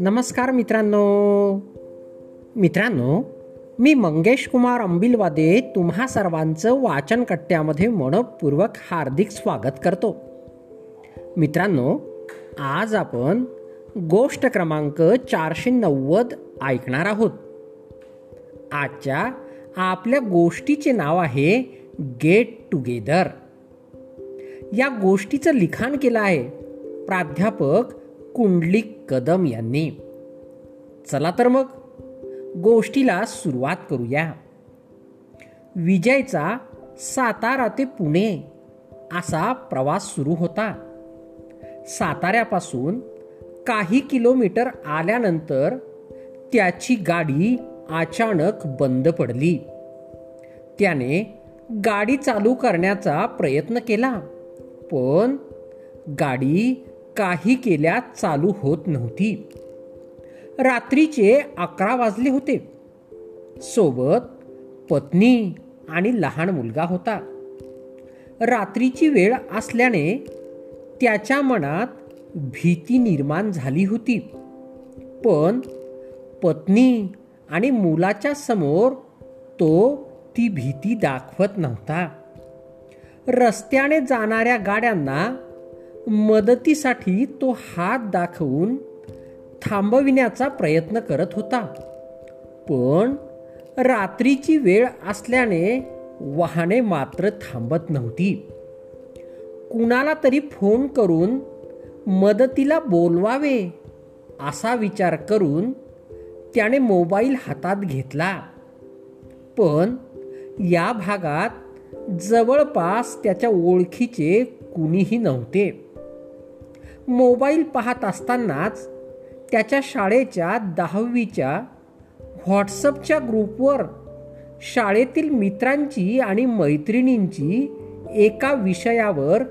नमस्कार मित्रांनो. मित्रांनो मी मंगेश कुमार अंबिलवादे तुम्हा सर्वांचं वाचन कट्ट्यामध्ये मनपूर्वक हार्दिक स्वागत करतो. मित्रांनो आज आपण गोष्ट क्रमांक चारशे नव्वद ऐकणार आहोत. आजच्या आपल्या गोष्टीचे नाव आहे गेट टुगेदर या गोष्टीचं लिखाण केलं आहे. प्राध्यापक कुंडलिक कदम यांनी. चला तर मग गोष्टीला सुरुवात करूया. विजयचा सातारा ते पुणे असा प्रवास सुरू होता. साताऱ्यापासून काही किलोमीटर आल्यानंतर त्याची गाडी अचानक बंद पडली. त्याने गाडी चालू करण्याचा प्रयत्न केला. पण गाडी काही केल्या चालू होत नव्हती. रात्रीचे अकरा वाजले होते. सोबत पत्नी आणि लहान मुलगा होता. रात्रीची वेळ असल्याने त्याच्या मनात भीती निर्माण झाली होती. पण पत्नी आणि मुलाच्या समोर तो ती भीती दाखवत नव्हता. रस्त्याने जाणाऱ्या गाड्यांना मदतीसाठी तो हात दाखवून थांबविण्याचा प्रयत्न करत होता. पण रात्रीची वेळ असल्याने वाहने मात्र थांबत नव्हती. कुणाला तरी फोन करून मदतीला बोलवावे असा विचार करून त्याने मोबाईल हातात घेतला. पण या भागात जवळपास त्याच्या ओळखीचे कुणीही नव्हते. मोबाईल पाहत असतानाच त्याच्या शाळेच्या दहावीच्या व्हॉट्सअपच्या ग्रुपवर शाळेतील मित्रांची आणि मैत्रिणींची एका विषयावर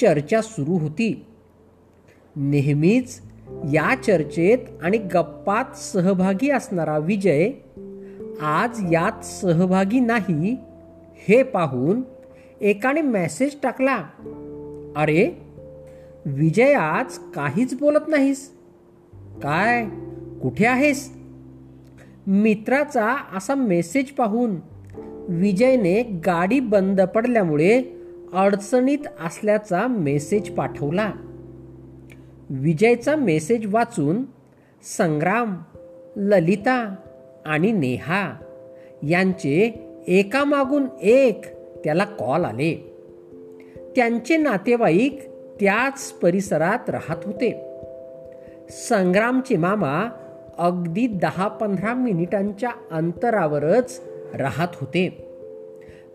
चर्चा सुरू होती. नेहमीच या चर्चेत आणि गप्पात सहभागी असणारा विजय आज यात सहभागी नाही हे पाहून एकाने मेसेज टाकला अरे विजय आज काहीच बोलत नाहीस. काय? कुठे आहेस? मित्राचा असा मेसेज पाहून विजयने गाडी बंद पडल्यामुळे अडचणीत असल्याचा मेसेज पाठवला. विजयचा मेसेज वाचून संग्राम ललिता आणि नेहा यांचे एकामागून एक त्याला कॉल आले. त्यांचे नातेवाईक त्याच परिसरात राहत होते. संग्रामचे मामा अगदी दहा पंधरा मिनिटांच्या अंतरावरच राहत होते.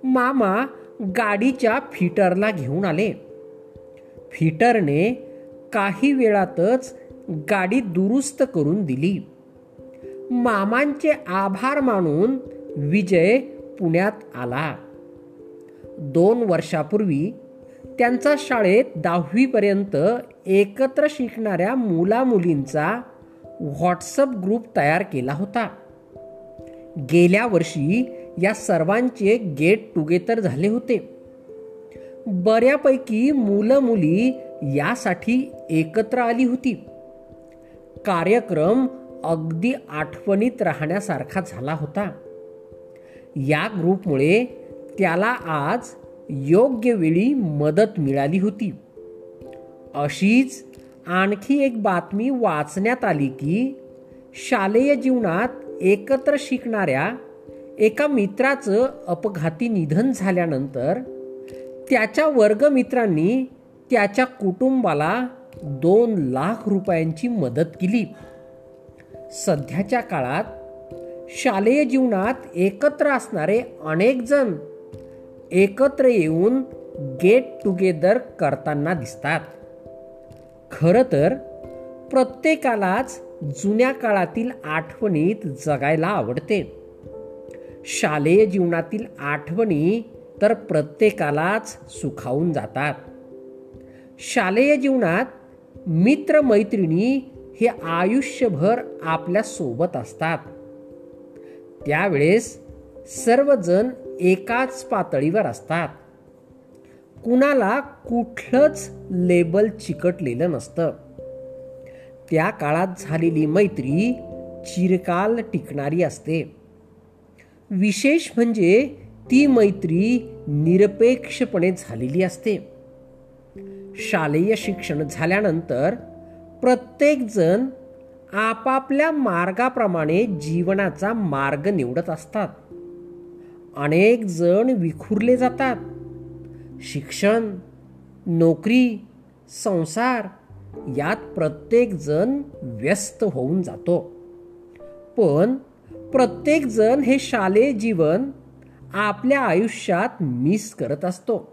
मामा गाडीच्या फिटरला घेऊन आले. फिटरने काही वेळातच गाडी दुरुस्त करून दिली. मामांचे आभार मानून विजय पुण्यात आला. दोन वर्षापूर्वी त्यांचा शाळेत दहावीपर्यंत एकत्र शिकणाऱ्या मुला मुलींचा व्हॉट्सअप ग्रुप तयार केला होता. गेल्या वर्षी या सर्वांचे गेट टुगेदर झाले होते. बऱ्यापैकी मुलं मुली यासाठी एकत्र आली होती. कार्यक्रम अगदी आठवणीत राहण्यासारखा झाला होता. या ग्रुपमुळे त्याला आज योग्य वेळी मदत मिळाली होती. अशीच आणखी एक बातमी वाचण्यात आली की शालेय जीवनात एकत्र शिकणाऱ्या एका मित्राचं अपघाती निधन झाल्यानंतर त्याच्या वर्गमित्रांनी त्याच्या कुटुंबाला दोन लाख रुपयांची मदत केली. सध्याच्या काळात शालेय जीवनात एकत्र असणारे अनेक जण एकत्र येऊन गेट टुगेदर करताना दिसतात. खरं तर प्रत्येकालाच जुन्या काळातील आठवणीत जगायला आवडते. शालेय जीवनातील आठवणी तर प्रत्येकालाच सुखावून जातात. शालेय जीवनात मित्रमैत्रिणी हे आयुष्यभर आपल्यासोबत असतात. त्यावेळेस सर्वजण एकाच पातळीवर असतात. कुणाला कुठलंच लेबल चिकटलेलं नसतं. त्या काळात झालेली मैत्री चिरकाल टिकणारी असते. विशेष म्हणजे ती मैत्री निरपेक्षपणे झालेली असते. शालेय शिक्षण झाल्यानंतर प्रत्येकजण आपापल्या मार्गाप्रमाणे जीवनाचा मार्ग निवडत असतात. अनेक जण विखुरले जातात. शिक्षण नोकरी संसार यात प्रत्येकजण व्यस्त होऊन जातो. पण प्रत्येकजण हे शालेय जीवन आपल्या आयुष्यात मिस करत असतो.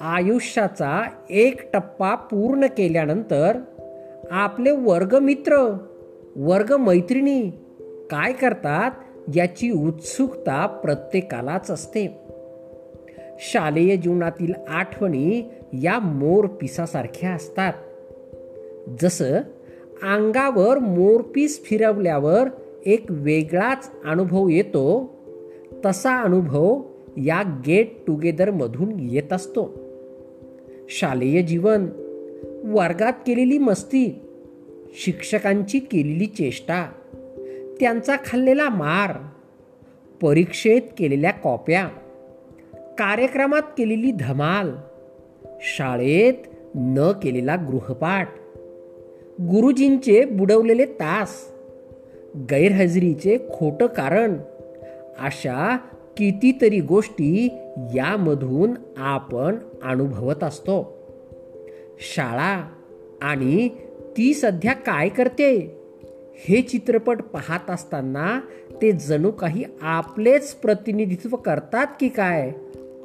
आयुष्याचा एक टप्पा पूर्ण केल्यानंतर आपले वर्गमित्र वर्गमैत्रिणी काय करतात याची उत्सुकता प्रत्येकालाच असते. शालेय जीवनातील आठवणी या मोर पिसासारख्या असतात. जसं अंगावर मोरपीस फिरवल्यावर एक वेगळाच अनुभव येतो तसा अनुभव या गेट टुगेदरमधून येत असतो. शालेय जीवन वर्गात केलेली मस्ती शिक्षकांची केलेली चेष्टा त्यांचा खाल्लेला मार परीक्षेत केलेल्या कॉप्या कार्यक्रमात केलेली धमाल शाळेत न केलेला गृहपाठ गुरुजींचे बुडवलेले तास गैरहजेरीचे खोटं कारण अशा कितीतरी गोष्टी यामधून आपण अनुभवत असतो. शाळा आणि ती सध्या काय करते? हे चित्रपट पाहत असताना ते जणू काही आपलेच प्रतिनिधित्व करतात की काय?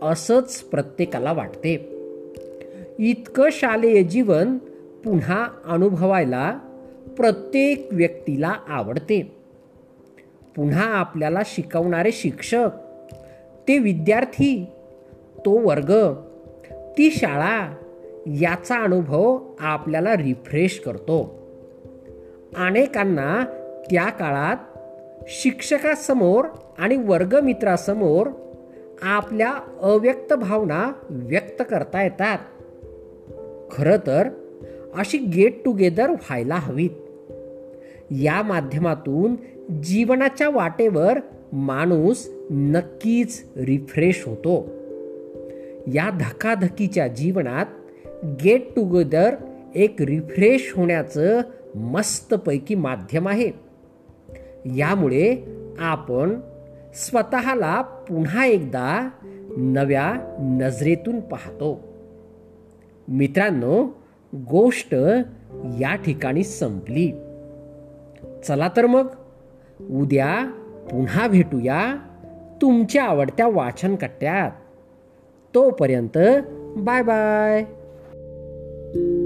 असंच प्रत्येकाला वाटते. इतकं शालेय जीवन पुन्हा अनुभवायला प्रत्येक व्यक्तीला आवडते. पुन्हा आपल्याला शिकवणारे शिक्षक ते विद्यार्थी तो वर्ग ती शाळा याचा अनुभव आपल्याला रिफ्रेश करतो. अनेकांना त्या काळात शिक्षकासमोर आणि वर्गमित्रासमोर आपल्या अव्यक्त भावना व्यक्त करता येतात. खरं तर अशी गेट टुगेदर व्हायला हवीत. या माध्यमातून जीवनाच्या वाटेवर माणूस नक्कीच रिफ्रेश होतो. या धकाधकीच्या जीवनात गेट टुगेदर एक रिफ्रेश होण्याचं मस्तपैकी माध्यम आहे. यामुळे आपण स्वतःला पुन्हा एकदा नव्या नजरेतून पाहतो. मित्रांनो गोष्ट या ठिकाणी संपली. चला तर मग उद्या पुन्हा भेटूया तुमच्या आवडत्या वाचन कट्ट्यात तोपर्यंत बाय बाय. Thank you.